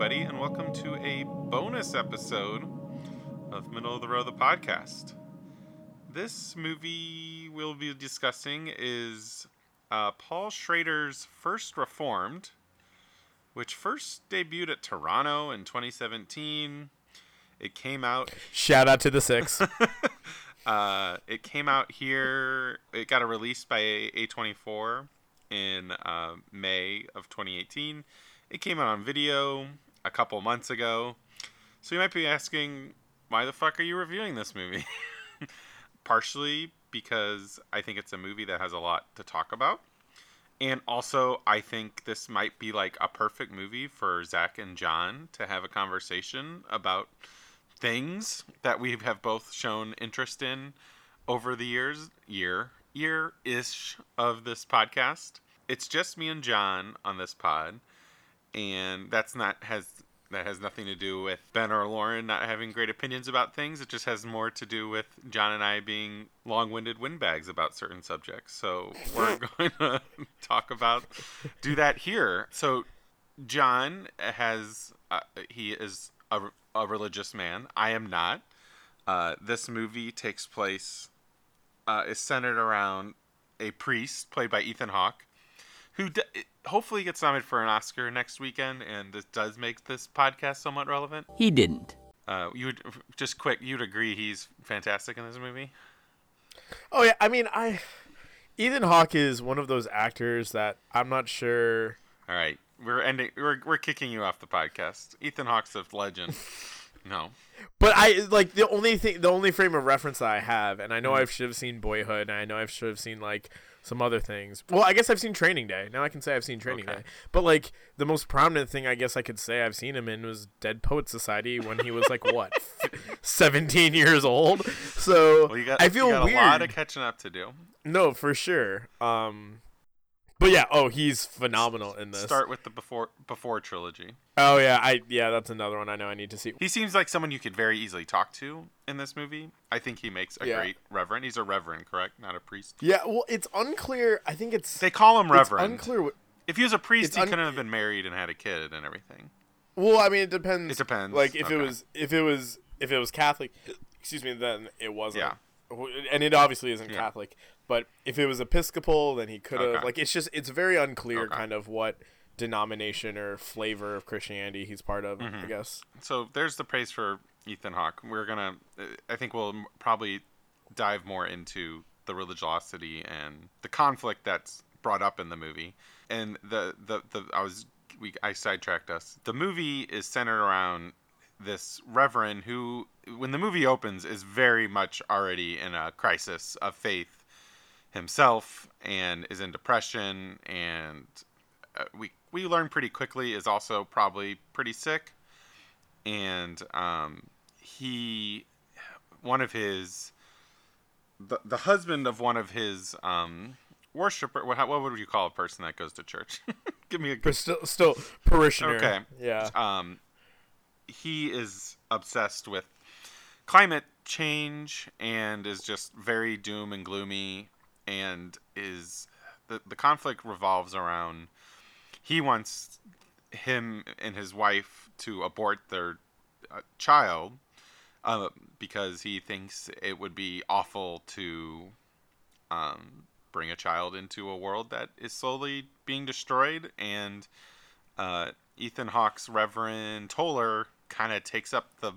Everybody, and welcome to a bonus episode of Middle of the Row, the podcast. This movie we'll be discussing is uh, Paul Schrader's First Reformed, which first debuted at Toronto in 2017. It came out. Shout out to the six. uh, it came out here. It got a release by A24 in uh, May of 2018. It came out on video a couple months ago. So you might be asking, why the fuck are you reviewing this movie? Partially because I think it's a movie that has a lot to talk about. And also, I think this might be like a perfect movie for Zach and John to have a conversation about things that we have both shown interest in over the years, year, year ish of this podcast. It's just me and John on this pod, and that's not has that has nothing to do with Ben or Lauren not having great opinions about things. It just has more to do with John and I being long-winded windbags about certain subjects. So we're going to talk about do that here. So John has uh, he is a, a religious man. I am not. Uh, this movie takes place uh, is centered around a priest played by Ethan Hawke, who d- hopefully gets nominated for an Oscar next weekend, and this does make this podcast somewhat relevant. He didn't. Uh, you would just quick, you'd agree he's fantastic in this movie. Oh yeah, I mean, I Ethan Hawke is one of those actors that I'm not sure. All right, we're ending. We're we're kicking you off the podcast. Ethan Hawke's a legend. no, But I like the only thing, the only frame of reference that I have, and I know I should have seen Boyhood, and I know I should have seen like some other things. Well, I guess I've seen Training Day. Now I can say I've seen Training Okay. Day. But like the most prominent thing I guess I could say I've seen him in was Dead Poet Society when he was like what, f- 17 years old. So well got. I feel weird. a lot of catching up to do. No, for sure. Um, but yeah, oh, he's phenomenal in this. Start with the before before trilogy. Oh yeah, I yeah, that's another one I know I need to see. He seems like someone you could very easily talk to in this movie. I think he makes a Yeah. great reverend. He's a reverend, correct? Not a priest. Yeah, well, it's unclear. I think it's They call him it's reverend. unclear. What, If he was a priest, he un- couldn't have been married and had a kid and everything. well, I mean, it depends. It depends. Like if it was if it was if it was Catholic, excuse me, then it wasn't. Yeah. And it obviously isn't Yeah. Catholic. But if it was Episcopal, then he could have. Okay. Like it's just it's very unclear, Okay. kind of what denomination or flavor of Christianity he's part of. I Mm-hmm. guess. So there's the praise for Ethan Hawke. We're gonna, uh, I think we'll probably dive more into the religiosity and the conflict that's brought up in the movie. And the the, the I was we I sidetracked us. The movie is centered around this reverend who, when the movie opens, is very much already in a crisis of faith himself and is in depression and uh, we we learn pretty quickly is also probably pretty sick and um, he one of his the, the husband of one of his um, worshiper what, what would you call a person that goes to church give me a good still, still parishioner. Okay. Yeah. um, he is obsessed with climate change and is just very doom and gloomy and is the, the conflict revolves around he wants him and his wife to abort their uh, child uh, because he thinks it would be awful to um, bring a child into a world that is slowly being destroyed and uh, Ethan Hawke's Reverend Toller kind of takes up the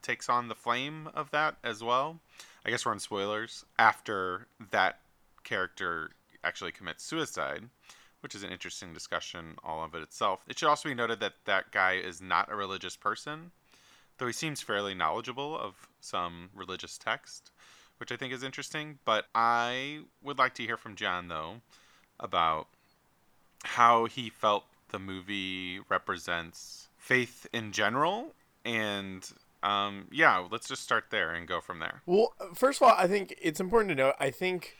takes on the flame of that as well. I guess we're on spoilers after that character actually commits suicide, which is an interesting discussion all of it itself. It should also be noted that that guy is not a religious person, though he seems fairly knowledgeable of some religious text, which I think is interesting. But I would like to hear from John though about how he felt the movie represents faith in general and um, yeah let's just start there and go from there Well, first of all, I think it's important to note. I think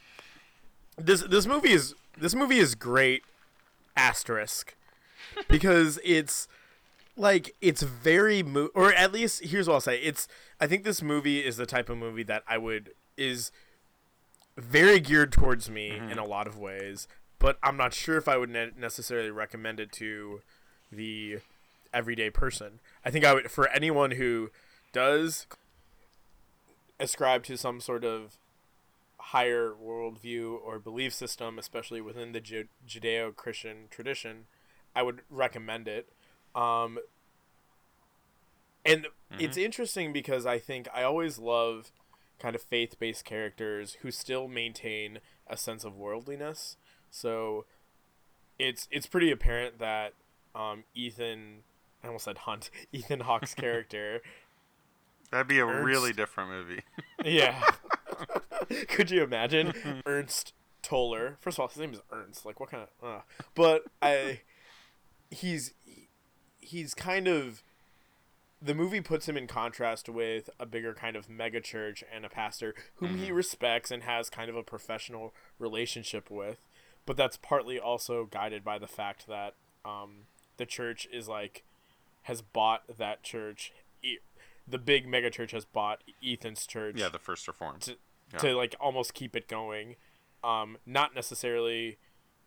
this this movie is this movie is great. Asterisk, because it's like it's very mo- or at least here's what I'll say. It's I think this movie is the type of movie that I would is very geared towards me mm-hmm. in a lot of ways, but I'm not sure if I would ne- necessarily recommend it to the everyday person. I think I would for anyone who does ascribe to some sort of higher worldview or belief system, especially within the Ju- Judeo-Christian tradition, I would recommend it. Um, and it's interesting because I think I always love kind of faith-based characters who still maintain a sense of worldliness. So it's it's pretty apparent that um, Ethan, I almost said Hunt, Ethan Hawke's character, That'd be a Ernst. really different movie. yeah. Could you imagine Ernst Toller? First of all, his name is Ernst. Like, what kind of? Uh, but I, he's he's kind of the movie puts him in contrast with a bigger kind of mega church and a pastor whom he respects and has kind of a professional relationship with. But that's partly also guided by the fact that um, the church is like has bought that church. E- The big mega church has bought Ethan's church yeah, the first Reformed. to, Yeah. to like almost keep it going. Um, not necessarily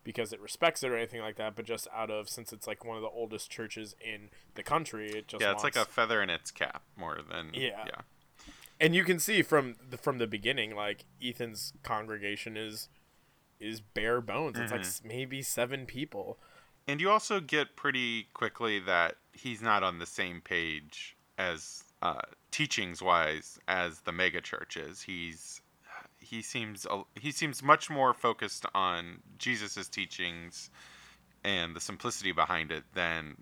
because it respects it or anything like that, but just out of since it's like one of the oldest churches in the country, it just Yeah, it's like a feather in its cap more than Yeah. yeah. and you can see from the from the beginning, like Ethan's congregation is is bare bones. It's like Mhm. maybe seven people. And you also get pretty quickly that he's not on the same page as uh, teachings wise as the mega church is. He's he seems he seems much more focused on Jesus's teachings and the simplicity behind it than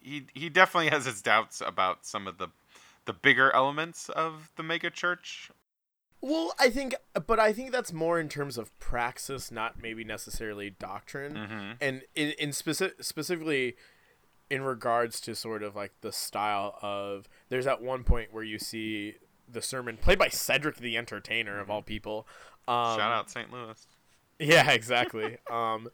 he he definitely has his doubts about some of the the bigger elements of the mega church. Well, I think, but I think that's more in terms of praxis, not maybe necessarily doctrine. Mm-hmm. and in in specific specifically in regards to sort of like the style of there's at one point where you see the sermon played by Cedric the Entertainer of all people. Um, Mm-hmm. Shout out St. Louis. Yeah, exactly. um,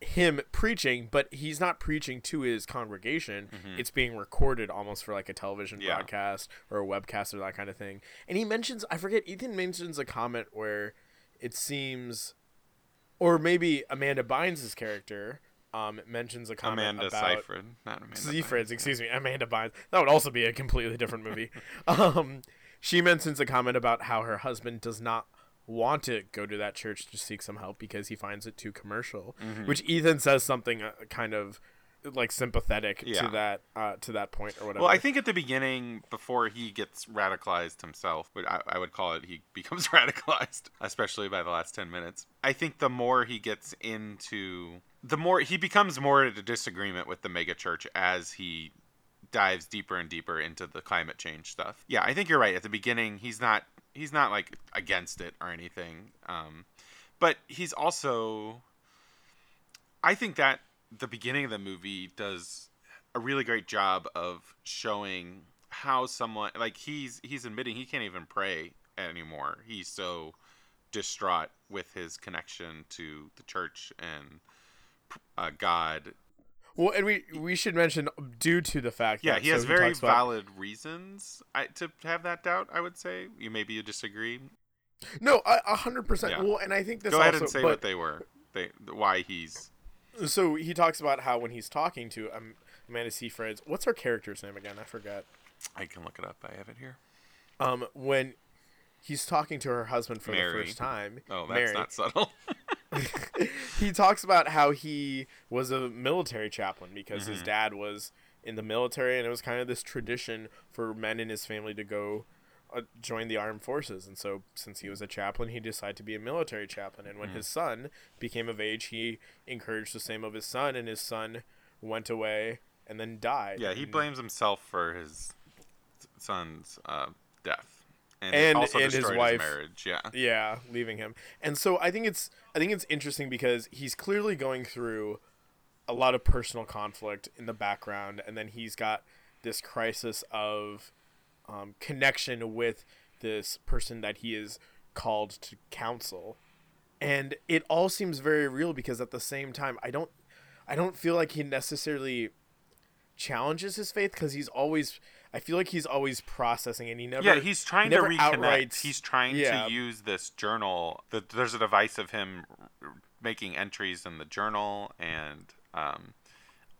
him preaching, but he's not preaching to his congregation. It's being recorded almost for like a television Mm-hmm. Yeah. broadcast or a webcast or that kind of thing. And he mentions, I forget, Ethan mentions a comment where it seems, or maybe Amanda Bynes' character um, mentions a comment Amanda about Seyfried, not Amanda. Bynes. Excuse me, Amanda Bynes. That would also be a completely different movie. um, she mentions a comment about how her husband does not want to go to that church to seek some help because he finds it too commercial. Mm-hmm. Which Ethan says something uh, kind of like sympathetic Yeah. to that uh, to that point or whatever. Well, I think at the beginning, before he gets radicalized himself, but I, I would call it he becomes radicalized, especially by the last 10 minutes. I think the more he gets into, the more he becomes more at a disagreement with the megachurch as he dives deeper and deeper into the climate change stuff. Yeah, I think you're right. At the beginning, he's not he's not like against it or anything. Um, but he's also I think that the beginning of the movie does a really great job of showing how someone like he's he's admitting he can't even pray anymore. He's so distraught with his connection to the church and uh, God. Well, and we we should mention due to the fact Yeah, that Yeah, he has very talks about- valid reasons I, to have that doubt. I would say you maybe you disagree. No, a a hundred percent. Well, and I think this Go ahead also, and say but- what they were. They why he's So he talks about how when he's talking to um, Amanda Seyfried, what's her character's name again? I forgot. I can look it up. I have it here. Um, when he's talking to her husband for Mary. the first time, Oh, that's Mary, not subtle. he talks about how he was a military chaplain because his Mhm. dad was in the military, and it was kind of this tradition for men in his family to go uh, join the armed forces. And so, since he was a chaplain, he decided to be a military chaplain. And when Mhm. his son became of age, he encouraged the same of his son, and his son went away and then died. Yeah, he blames himself for his son's uh, death, and, And- also and his wife. marriage. Yeah, yeah leaving him and so i think it's i think it's interesting because he's clearly going through a lot of personal conflict in the background and then he's got this crisis of um, connection with this person that he is called to counsel and it all seems very real because at the same time i don't i don't feel like he necessarily challenges his faith because he's always i feel like he's always processing and he never yeah. He's trying to reconnect. outright- He's trying yeah. to use this journal. The, there's a device of him making entries in the journal, and um,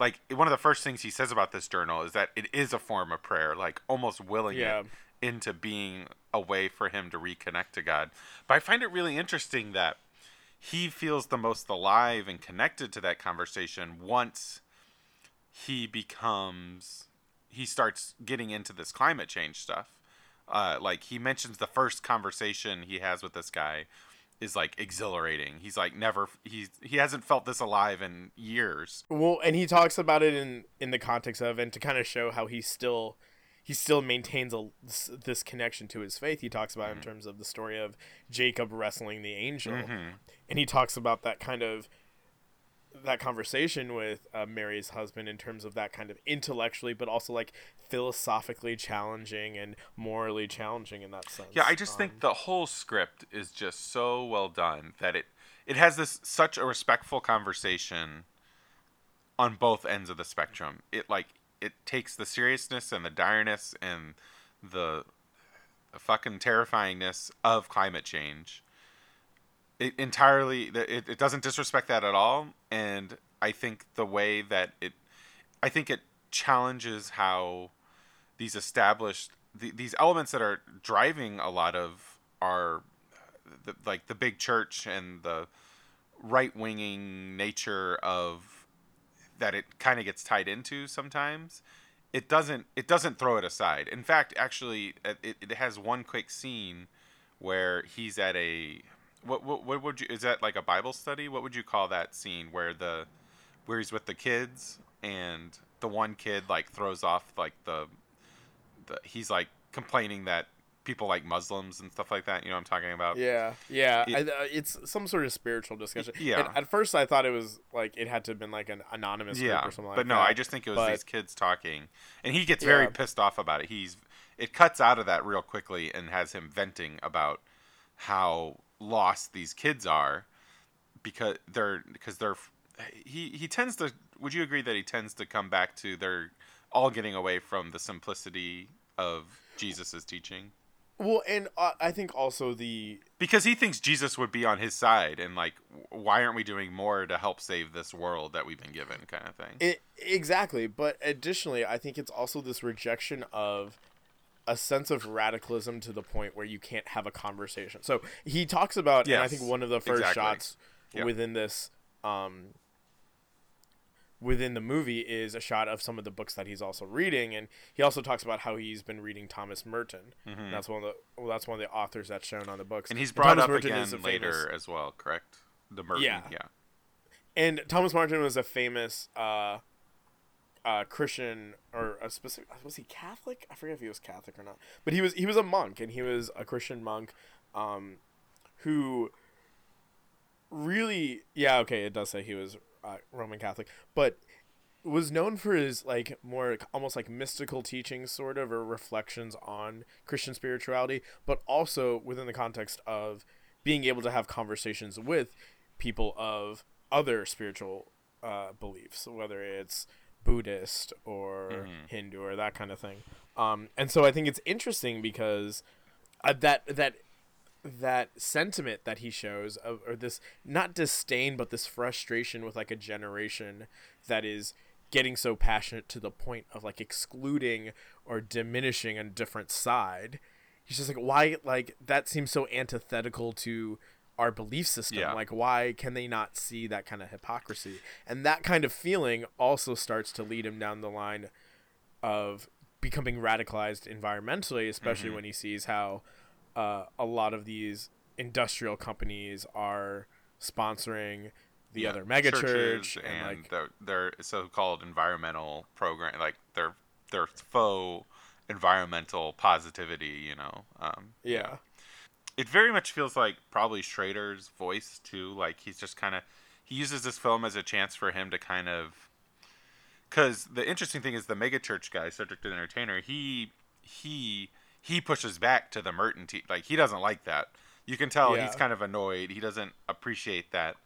like one of the first things he says about this journal is that it is a form of prayer, like almost willing Yeah. it into being a way for him to reconnect to God. But I find it really interesting that he feels the most alive and connected to that conversation once he becomes he starts getting into this climate change stuff. Uh, like he mentions the first conversation he has with this guy is like exhilarating. He's like never he's he hasn't felt this alive in years. Well, and he talks about it in in the context of and to kind of show how he still he still maintains a this, this connection to his faith. He talks about it in terms of the story of Jacob wrestling the angel, and he talks about that kind of that conversation with uh, Mary's husband in terms of that kind of intellectually, but also like philosophically challenging and morally challenging in that sense. Yeah, I just Um, think the whole script is just so well done that it it has this such a respectful conversation on both ends of the spectrum. It like it takes the seriousness and the direness and the, the fucking terrifyingness of climate change. It entirely it, it doesn't disrespect that at all. And I think the way that it I think it challenges how these established the, these elements that are driving a lot of our the, like the big church and the right winging nature of that it kind of gets tied into sometimes it doesn't it doesn't throw it aside. In fact actually it, it has one quick scene where he's at a what, what what would you is that like a bible study what would you call that scene where the where he's with the kids and the one kid like throws off like the the he's like complaining that people like Muslims and stuff like that. You know what I'm talking about? Yeah, yeah. It- I, uh, it's some sort of spiritual discussion. Yeah. And at first, I thought it was like it had to have been like an anonymous Yeah, group or something like that. but no, that. I just think it was But- these kids talking, and he gets very pissed off about it. He's it cuts out of that real quickly and has him venting about how lost these kids are because they're because they're he he tends to. Would you agree that he tends to come back to they're all getting away from the simplicity of Jesus's teaching? Well, and uh, I think also the because he thinks Jesus would be on his side and like why aren't we doing more to help save this world that we've been given kind of thing. it, exactly, but additionally, I think it's also this rejection of a sense of radicalism to the point where you can't have a conversation. So he talks about, and I think one of the first exactly. shots Yep. within this, um, within the movie is a shot of some of the books that he's also reading, and he also talks about how he's been reading Thomas Merton. And that's one of the well, that's one of the authors that's shown on the books. Mm-hmm. and he's brought Thomas up Merton again later famous- as well, correct? The Merton, Yeah. yeah. and Thomas Merton was a famous uh, uh, Christian or a specific was he Catholic? I forget if he was Catholic or not, but he was he was a monk and he was a Christian monk, um, who really yeah okay it does say he was uh, Roman Catholic, but was known for his like more almost like mystical teachings sort of or reflections on Christian spirituality, but also within the context of being able to have conversations with people of other spiritual uh, beliefs, whether it's Buddhist or Hindu or that kind of thing. Um, and so I think it's interesting because uh, that that that sentiment that he shows of, or this not disdain but this frustration with like a generation that is getting so passionate to the point of like excluding or diminishing a different side he's just like why like that seems so antithetical to our belief system Yeah. like why can they not see that kind of hypocrisy and that kind of feeling also starts to lead him down the line of becoming radicalized environmentally especially when he sees how uh, a lot of these industrial companies are sponsoring the Yeah, other mega churches church and, and like their, their so-called environmental program, like their their faux environmental positivity. You know, um, yeah it very much feels like probably Schrader's voice too. Like he's just kind of he uses this film as a chance for him to kind of because the interesting thing is the megachurch guy, Cedric the Entertainer, he he he pushes back to the Merton team. like he doesn't like that. You can tell Yeah. he's kind of annoyed. He doesn't appreciate that.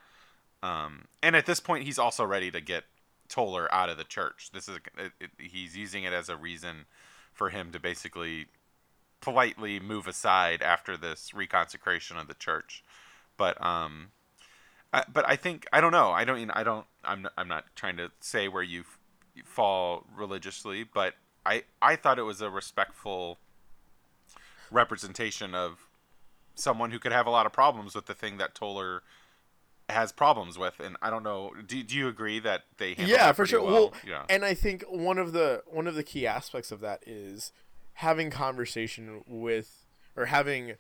Um, and at this point, he's also ready to get Toller out of the church. This is it, it, he's using it as a reason for him to basically politely move aside after this reconsecration of the church. But um, I, but I think I don't know. I don't. I don't. I'm. Not, I'm not trying to say where you fall religiously, but I I thought it was a respectful representation of someone who could have a lot of problems with the thing that Toller has problems with and I don't know do, do you agree that they yeah for sure well? well yeah and i think one of the one of the key aspects of that is having conversation with or having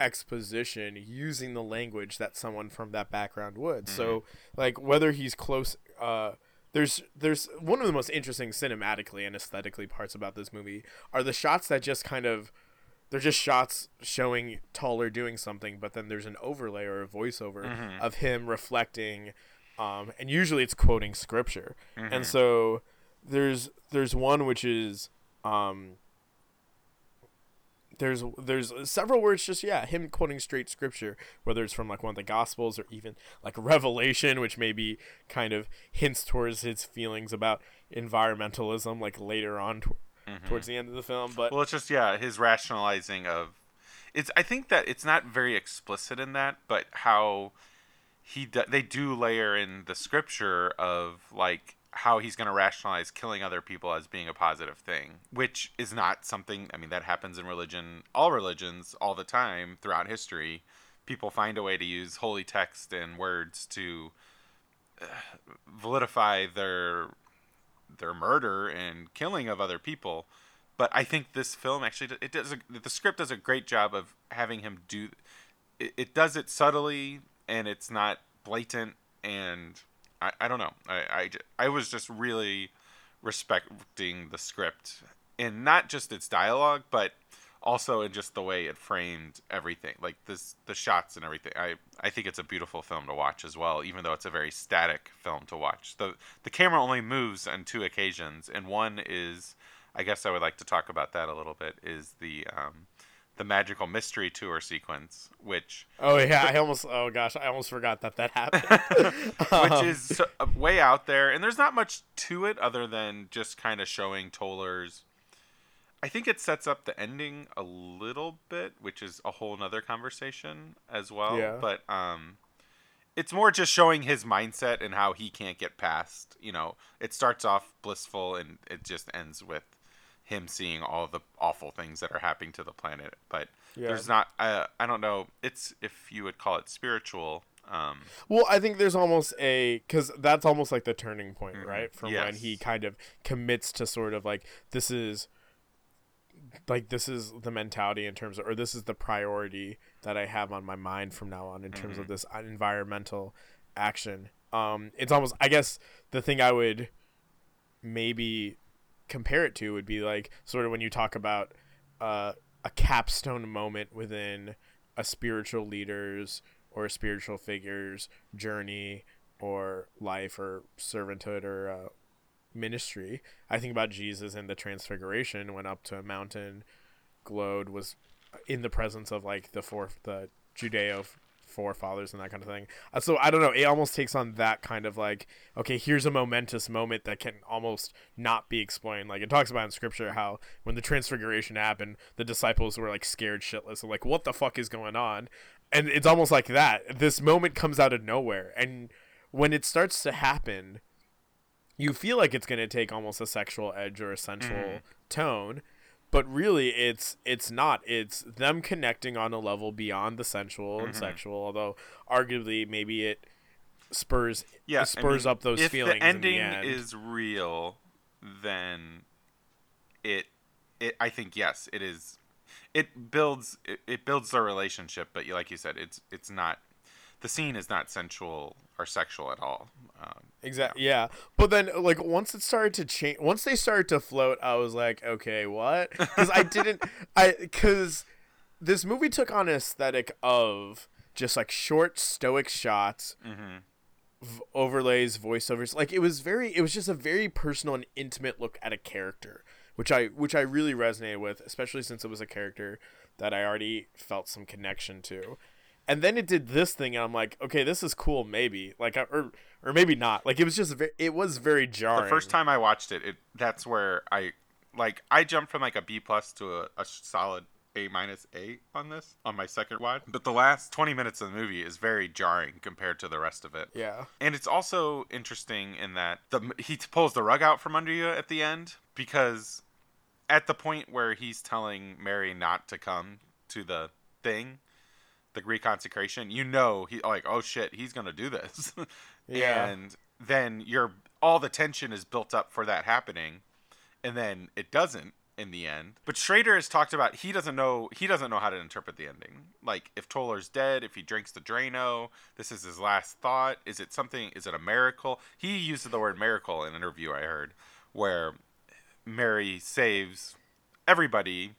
exposition using the language that someone from that background would so Mm-hmm. like whether he's close uh there's there's one of the most interesting cinematically and aesthetically parts about this movie are the shots that just kind of they're just shots showing Toller doing something, but then there's an overlay or a voiceover Mhm. of him reflecting, um, and usually it's quoting scripture. Mhm. And so there's there's one which is um, there's there's several words just yeah him quoting straight scripture whether it's from like one of the gospels or even like revelation which maybe kind of hints towards his feelings about environmentalism like later on t- Mhm. towards the end of the film but Well, it's just yeah, his rationalizing of it's. I think that it's not very explicit in that, but how he do, they do layer in the scripture of like how he's going to rationalize killing other people as being a positive thing, which is not something. I mean, that happens in religion, all religions, all the time throughout history. People find a way to use holy text and words to uh, validify their their murder and killing of other people. But I think this film actually it does a, the script does a great job of having him do it, it does it subtly and it's not blatant and I, I don't know. I, I, I was just really respecting the script and not just its dialogue but also in just the way it framed everything like this the shots and everything. I i think it's a beautiful film to watch as well even though it's a very static film to watch. The the camera only moves on two occasions and one is i guess i would like to talk about that a little bit is the um the magical mystery tour sequence which oh yeah i almost oh gosh i almost forgot that that happened which Um, is uh, way out there, and there's not much to it other than just kind of showing Toller's. I think it sets up the ending a little bit, which is a whole nother conversation as well. Yeah. But um, it's more just showing his mindset and how he can't get past. You know, it starts off blissful and it just ends with him seeing all the awful things that are happening to the planet. But Yeah. there's not. Uh, I don't know. It's if you would call it spiritual. Um, Well, I think there's almost a because that's almost like the turning point, Mhm. right? From when he kind of commits to sort of like this is like this is the mentality in terms of or this is the priority that I have on my mind from now on in terms of Mhm. this environmental action. Um, it's almost I guess the thing I would maybe compare it to would be like sort of when you talk about uh, a capstone moment within a spiritual leader's or a spiritual figure's journey or life or servanthood or uh, ministry. I think about Jesus in the Transfiguration, went up to a mountain, glowed, was in the presence of like the four the Judeo forefathers and that kind of thing. Uh, so I don't know. It almost takes on that kind of like, okay, here's a momentous moment that can almost not be explained. Like it talks about in scripture how when the transfiguration happened, the disciples were like scared shitless, of like what the fuck is going on, and it's almost like that. This moment comes out of nowhere, and when it starts to happen, you feel like it's going to take almost a sexual edge or a sensual Mhm. tone but really it's it's not it's them connecting on a level beyond the sensual and Mhm. sexual although arguably maybe it spurs yeah, I spurs mean, up those feelings. if feelings the ending in the end. is real, then it it I think yes, it is. It builds it, it builds the relationship, but like you said, it's it's not. The scene is not sensual or sexual at all. Um, Exactly. Yeah. But then, like, once it started to change, once they started to float, I was like, okay, what? Because I didn't, I, because this movie took on an aesthetic of just like short, stoic shots, mhm. v- overlays, voiceovers. Like, it was very, it was just a very personal and intimate look at a character, which I, which I really resonated with, especially since it was a character that I already felt some connection to. And then it did this thing, and I'm like, okay, this is cool, maybe, like, or or maybe not. Like, it was just, ve- it was very jarring. The first time I watched it, it that's where I like I jumped from like a B plus to a, a solid A minus A on this on my second watch. But the last 20 minutes of the movie is very jarring compared to the rest of it. Yeah. And it's also interesting in that the he pulls the rug out from under you at the end because at the point where he's telling Mary not to come to the thing, the reconsecration, you know he like oh shit, he's to do this. Yeah. and then you're all the tension is built up for that happening and then it doesn't in the end. But Schrader has talked about he doesn't know he doesn't know how to interpret the ending. Like if Toller's dead, if he drinks the Drano, this is his last thought. Is it something? Is it a miracle? He used the word miracle in an interview I heard, where Mary saves everybody,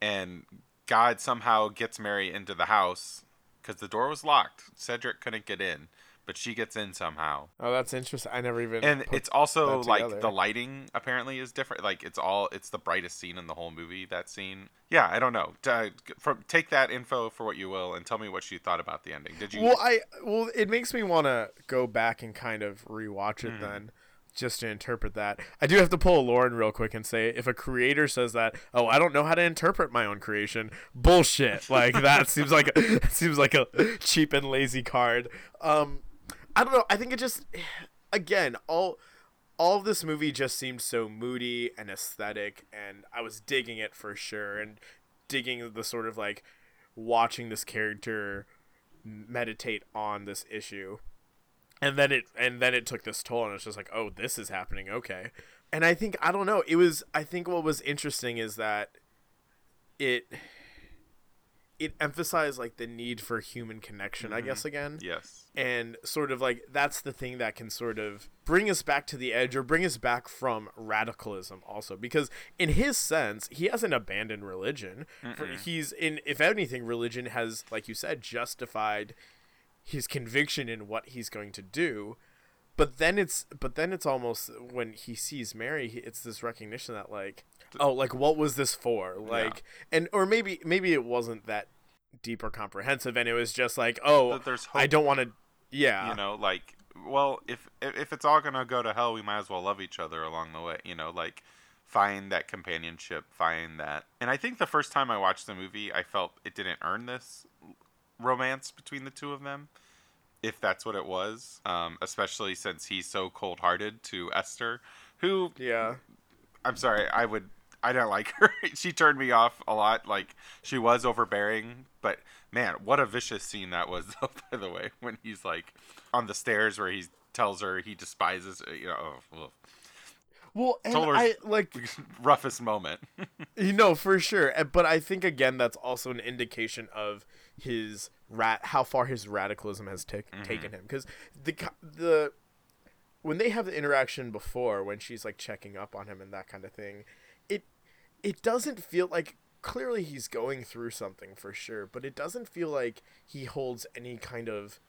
and God somehow gets Mary into the house because the door was locked. Cedric couldn't get in, but she gets in somehow Oh, that's interesting. I never even. and it's also like the lighting apparently is different like it's all it's the brightest scene in the whole movie that scene yeah i don't know D- from take that info for what you will and tell me what you thought about the ending did you Well, I well, it makes me want to go back and kind of rewatch it mm-hmm. then, just to interpret that. I do have to pull a Lauren real quick and say, if a creator says that, oh, I don't know how to interpret my own creation, bullshit. Like that seems like a, seems like a cheap and lazy card. Um, I don't know. I think it just, again, all all of this movie just seemed so moody and aesthetic, and I was digging it for sure, and digging the sort of like watching this character meditate on this issue and then it and then it took this toll and it's just like oh this is happening okay. And i think i don't know it was i think what was interesting is that it it emphasized like the need for human connection i mm-hmm. guess again. Yes. And sort of like that's the thing that can sort of bring us back to the edge or bring us back from radicalism also. Because in his sense he hasn't abandoned religion. For, he's in if anything religion has like you said justified his conviction in what he's going to do but then it's but then it's almost when he sees mary it's this recognition that like oh like what was this for? Like and or maybe maybe it wasn't that deep or comprehensive and it was just like oh That there's i don't want to yeah. you know like well if if if it's all gonna go to hell we might as well love each other along the way you know like find that companionship find that and i think the first time i watched the movie i felt it didn't earn this romance between the two of them if that's what it was um, especially since he's so cold-hearted to esther who yeah I'm sorry, I would I don't like her. she turned me off a lot. Like she was overbearing, but man, what a vicious scene that was though, by the way, when he's like on the stairs where he tells her he despises you know oh, ugh. well and i like roughest moment. you know for sure Uh, but i think again that's also an indication of his rat how far his radicalism has ta- taken him. Because the the when they have the interaction before when she's like checking up on him and that kind of thing it it doesn't feel like clearly he's going through something for sure but it doesn't feel like he holds any kind of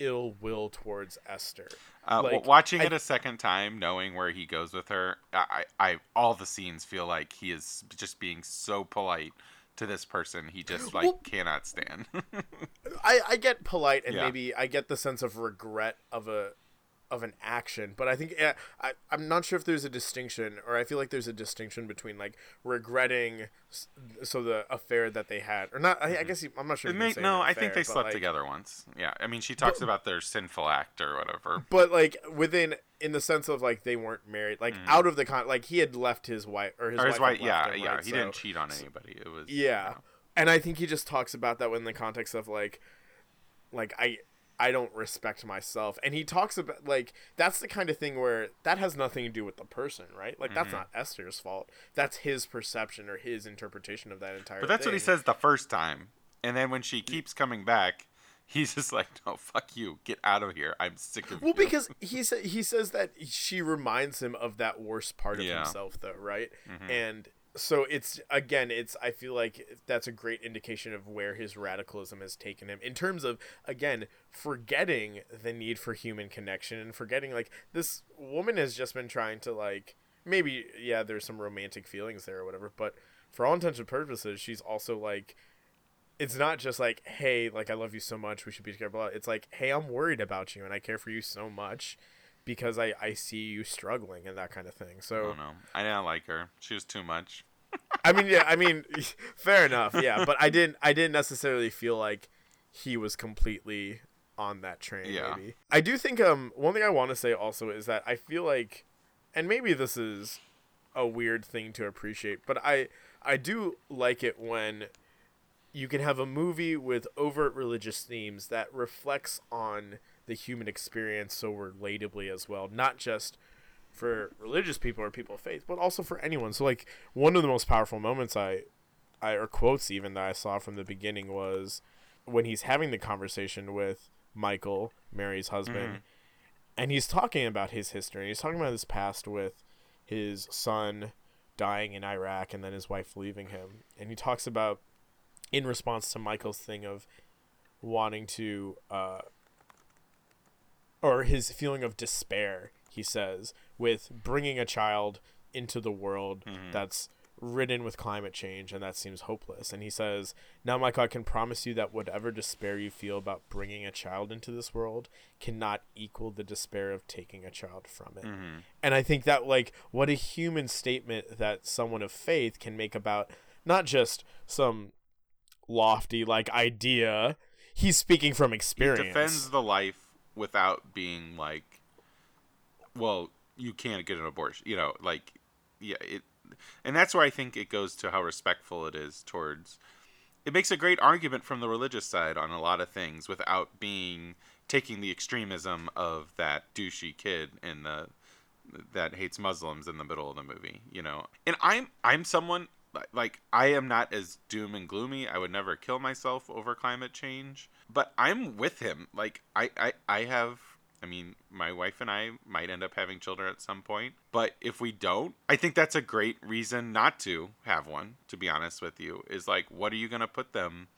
ill will towards esther. Uh, Like, watching I- it a second time, knowing where he goes with her, I, I all the scenes feel like he is just being so polite to this person he just like Well- cannot stand. I, I get polite and Yeah. maybe I get the sense of regret of a of an action, but I think eh, I I'm not sure if there's a distinction, or I feel like there's a distinction between like regretting s- so the affair that they had, or not. I, I guess you- I'm not sure. It may, no, I think they slept like- together once. Yeah, I mean, she talks about their sinful act or whatever. But like within in the sense of like they weren't married, like out of the con, like he had left his wife or his Mm. or his wife. wife, yeah, him, yeah, right? he So- didn't cheat on anybody. It was Yeah. you know. And I think he just talks about that in the context of like like I I don't respect myself. And he talks about like that's the kind of thing where that has nothing to do with the person, right? Like Mm-hmm. that's not Esther's fault. That's his perception or his interpretation of that entire But that's what he says the first time, and then when she keeps coming back, he's just like, "No, fuck you, get out of here. I'm sick of Well, you." because he sa- he says that she reminds him of that worst part of Yeah. himself, though, right? Mhm. And so it's again, it's I feel like that's a great indication of where his radicalism has taken him in terms of again forgetting the need for human connection and forgetting like this woman has just been trying to like maybe yeah, there's some romantic feelings there or whatever, but for all intents and purposes, she's also like it's not just like, hey, like I love you so much, we should be together. Blah. It's like, hey, I'm worried about you and I care for you so much because I I see you struggling and that kind of thing. So I don't know. I didn't like her. She was too much. I mean, yeah, I mean, fair enough, yeah. But I didn't, I didn't necessarily feel like he was completely on that train. Yeah. Maybe I do think um one thing I want to say also is that I feel like, and maybe this is a weird thing to appreciate, but I I do like it when you can have a movie with overt religious themes that reflects on the human experience so relatably as well, not just for religious people or people of faith, but also for anyone. So like one of the most powerful moments I I or quotes even that I saw from the beginning was when he's having the conversation with Michael, Mary's husband, Mhm. and he's talking about his history. He's talking about his past with his son dying in Iraq and then his wife leaving him. And he talks about in response to Michael's thing of wanting to uh or his feeling of despair, he says, with bringing a child into the world Mhm. that's ridden with climate change and that seems hopeless. And he says, Now, Michael, I can promise you that whatever despair you feel about bringing a child into this world cannot equal the despair of taking a child from it. Mhm. And I think that, like, what a human statement that someone of faith can make about not just some lofty, like, idea. He's speaking from He experience. defends the life without being like, well, you can't get an abortion. You know, like, yeah, it, and that's where I think it goes to how respectful it is towards. It makes a great argument from the religious side on a lot of things without being taking the extremism of that douchey kid in the that hates Muslims in the middle of the movie, you know. And I'm I'm someone like I am not as doom and gloomy. I would never kill myself over climate change, but I'm with him. Like I I I have I mean, my wife and I might end up having children at some point, but if we don't, I think that's a great reason not to have one, to be honest with you. Is like what are you going to put them?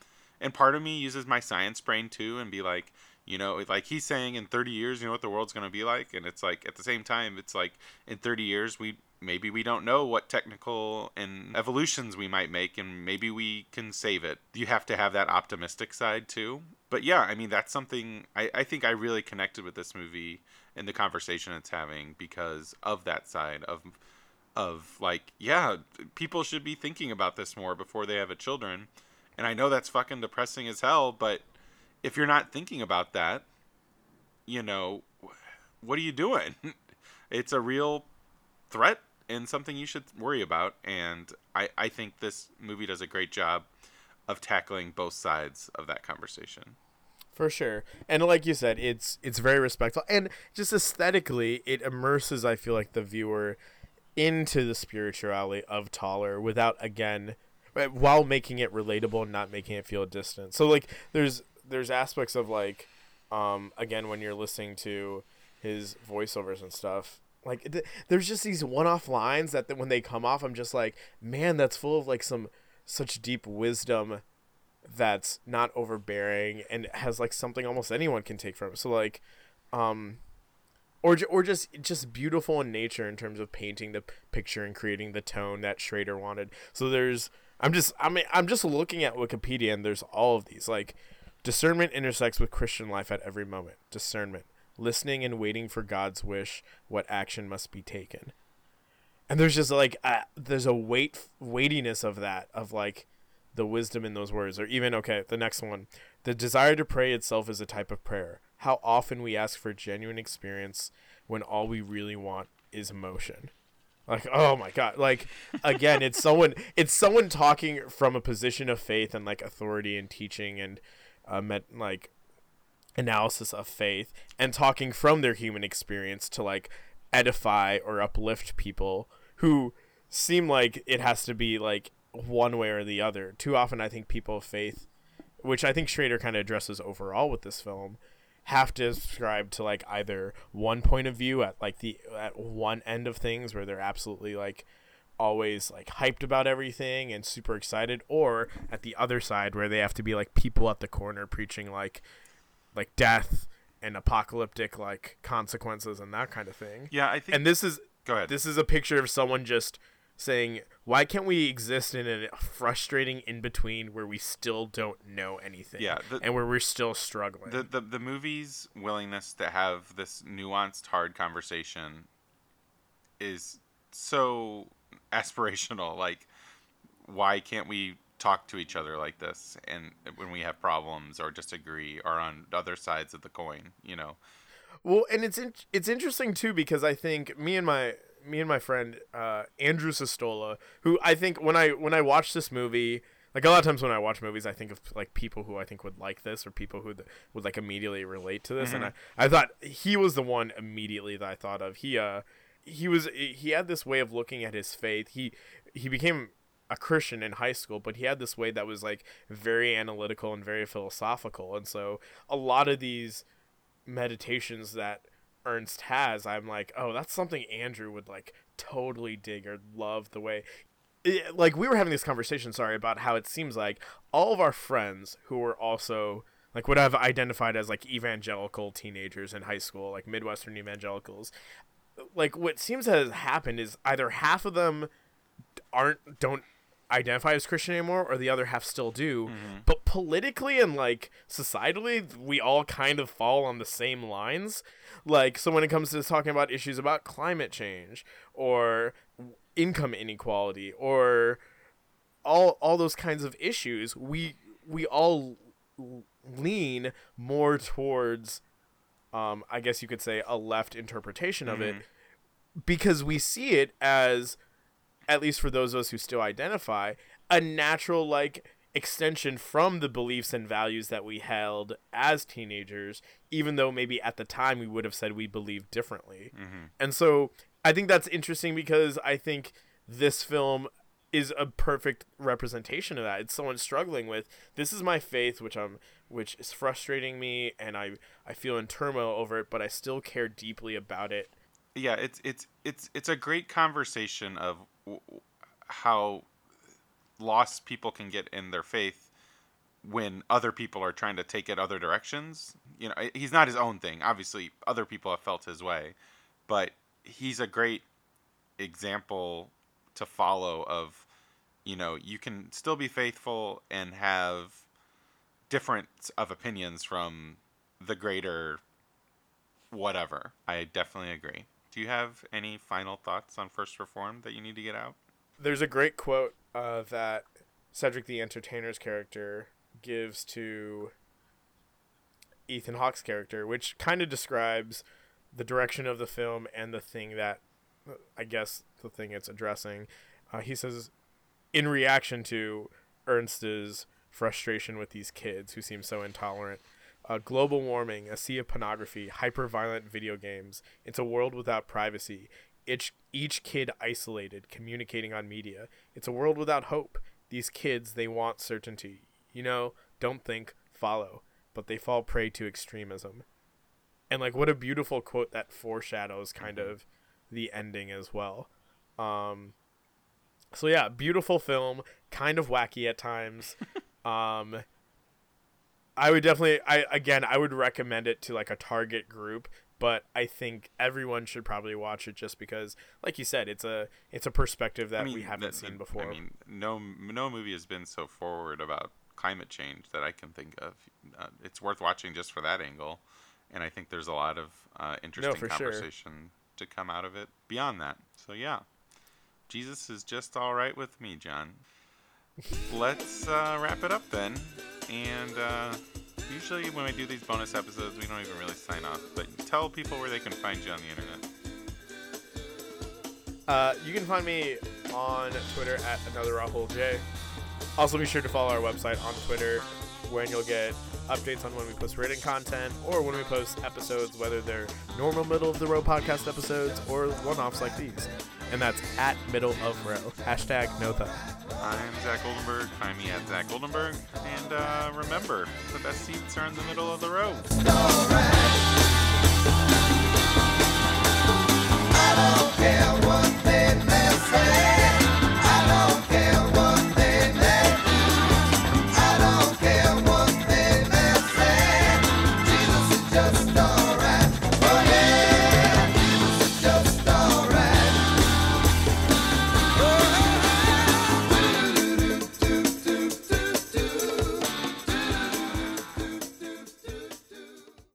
And part of me uses my science brain too and be like, you know, like he's saying in 30 years, you know what the world's going to be like? And it's like at the same time, it's like in 30 years, we maybe we don't know what technical and evolutions we might make, and maybe we can save it. You have to have that optimistic side too. But yeah, I mean, that's something I, I think I really connected with this movie and the conversation it's having because of that side of of like yeah people should be thinking about this more before they have a children. And i know that's fucking depressing as hell but if you're not thinking about that you know what are you doing? It's a real threat and something you should worry about. And i i think this movie does a great job of tackling both sides of that conversation For sure. And like you said, it's it's very respectful and just aesthetically it immerses I feel like the viewer into the spirituality of Toller without again while making it relatable and not making it feel distant. So like there's there's aspects of like um again when you're listening to his voiceovers and stuff like th- there's just these one-off lines that th- when they come off I'm just like man that's full of like some such deep wisdom that's not overbearing and has like something almost anyone can take from it. So like, um, or or just just beautiful in nature in terms of painting the picture and creating the tone that Schrader wanted. So there's I'm just I mean I'm just looking at Wikipedia and there's all of these like discernment intersects with Christian life at every moment. Discernment, listening and waiting for God's wish, what action must be taken. And there's just like uh, there's a weight weightiness of that of like the wisdom in those words or even okay the next one. The desire to pray itself is a type of prayer. How often we ask for genuine experience when all we really want is emotion. Like oh my god like again it's someone it's someone talking from a position of faith and like authority and teaching and uh, met, like analysis of faith and talking from their human experience to like edify or uplift people who seem like it has to be like one way or the other. Too often, I think people of faith, which I think Schrader kind of addresses overall with this film, have to subscribe to like either one point of view at like the at one end of things where they're absolutely like always like hyped about everything and super excited or at the other side where they have to be like people at the corner preaching like like death and apocalyptic like consequences and that kind of thing. yeah i think And this is go ahead. This is a picture of someone just saying, "Why can't we exist in a frustrating in between where we still don't know anything, Yeah, the- and where we're still struggling?" the, the the movie's willingness to have this nuanced hard conversation is so aspirational. Like why can't we talk to each other like this and when we have problems or disagree or on other sides of the coin you know well and it's in, it's interesting too because i think me and my me and my friend uh, andrew Sestola, who i think when i when i watched this movie like a lot of times when i watch movies i think of like people who i think would like this or people who would like immediately relate to this mm-hmm. and I, I thought he was the one immediately that i thought of he uh he was he had this way of looking at his faith he he became a Christian in high school, but he had this way that was like very analytical and very philosophical. And so a lot of these meditations that Ernst has, I'm like, oh, that's something Andrew would like totally dig or love the way. It, like we were having this conversation, sorry, about how it seems like all of our friends who were also like what I've identified as like evangelical teenagers in high school, like Midwestern evangelicals, like what seems to have happened is either half of them aren't don't identify as Christian anymore, or the other half still do. Mm-hmm. But politically and like societally, we all kind of fall on the same lines. Like, so when it comes to talking about issues about climate change or income inequality or all all those kinds of issues, we we all lean more towards, um, I guess you could say, a left interpretation mm-hmm. of it mm-hmm. because we see it as at least for those of us who still identify, a natural like extension from the beliefs and values that we held as teenagers, even though maybe at the time we would have said we believed differently. Mm-hmm. And so I think that's interesting because I think this film is a perfect representation of that. It's someone struggling with this is my faith, which I'm which is frustrating me and I I feel in turmoil over it, but I still care deeply about it. Yeah, it's it's it's it's a great conversation of how lost people can get in their faith when other people are trying to take it other directions. You know, he's not his own thing. Obviously, other people have felt his way, but he's a great example to follow of you know, you can still be faithful and have difference of opinions from the greater whatever. I definitely agree. Do you have any final thoughts on First Reformed that you need to get out? There's a great quote uh, that Cedric the Entertainer's character gives to Ethan Hawke's character, which kind of describes the direction of the film and the thing that I guess the thing it's addressing. Uh, he says, in reaction to Ernst's frustration with these kids who seem so intolerant, uh, global warming, a sea of pornography, hyper-violent video games. It's a world without privacy. Each each kid isolated, communicating on media. It's a world without hope. These kids, they want certainty. You know, don't think, follow, but they fall prey to extremism. And like, what a beautiful quote that foreshadows kind of the ending as well. Um, so yeah, beautiful film, kind of wacky at times. um, I would definitely I again I would recommend it to like a target group, but I think everyone should probably watch it just because like you said it's a it's a perspective that I mean, we haven't that, seen before. I mean, no no movie has been so forward about climate change that I can think of. Uh, it's worth watching just for that angle, and I think there's a lot of uh, interesting no, conversation sure. to come out of it beyond that. So yeah, Jesus is just all right with me, John. Let's uh, wrap it up then. And uh, usually when we do these bonus episodes, we don't even really sign off. But tell people where they can find you on the internet. Uh, you can find me on Twitter at another Rahul J. Also, be sure to follow our website on Twitter, when you'll get updates on when we post written content or when we post episodes, whether they're normal middle of the row podcast episodes or one-offs like these. And that's at middle of row. Hashtag no thumb. I'm Zach Goldenberg. Find me at Zach Goldenberg. And uh, remember, the best seats are in the middle of the row. I don't care.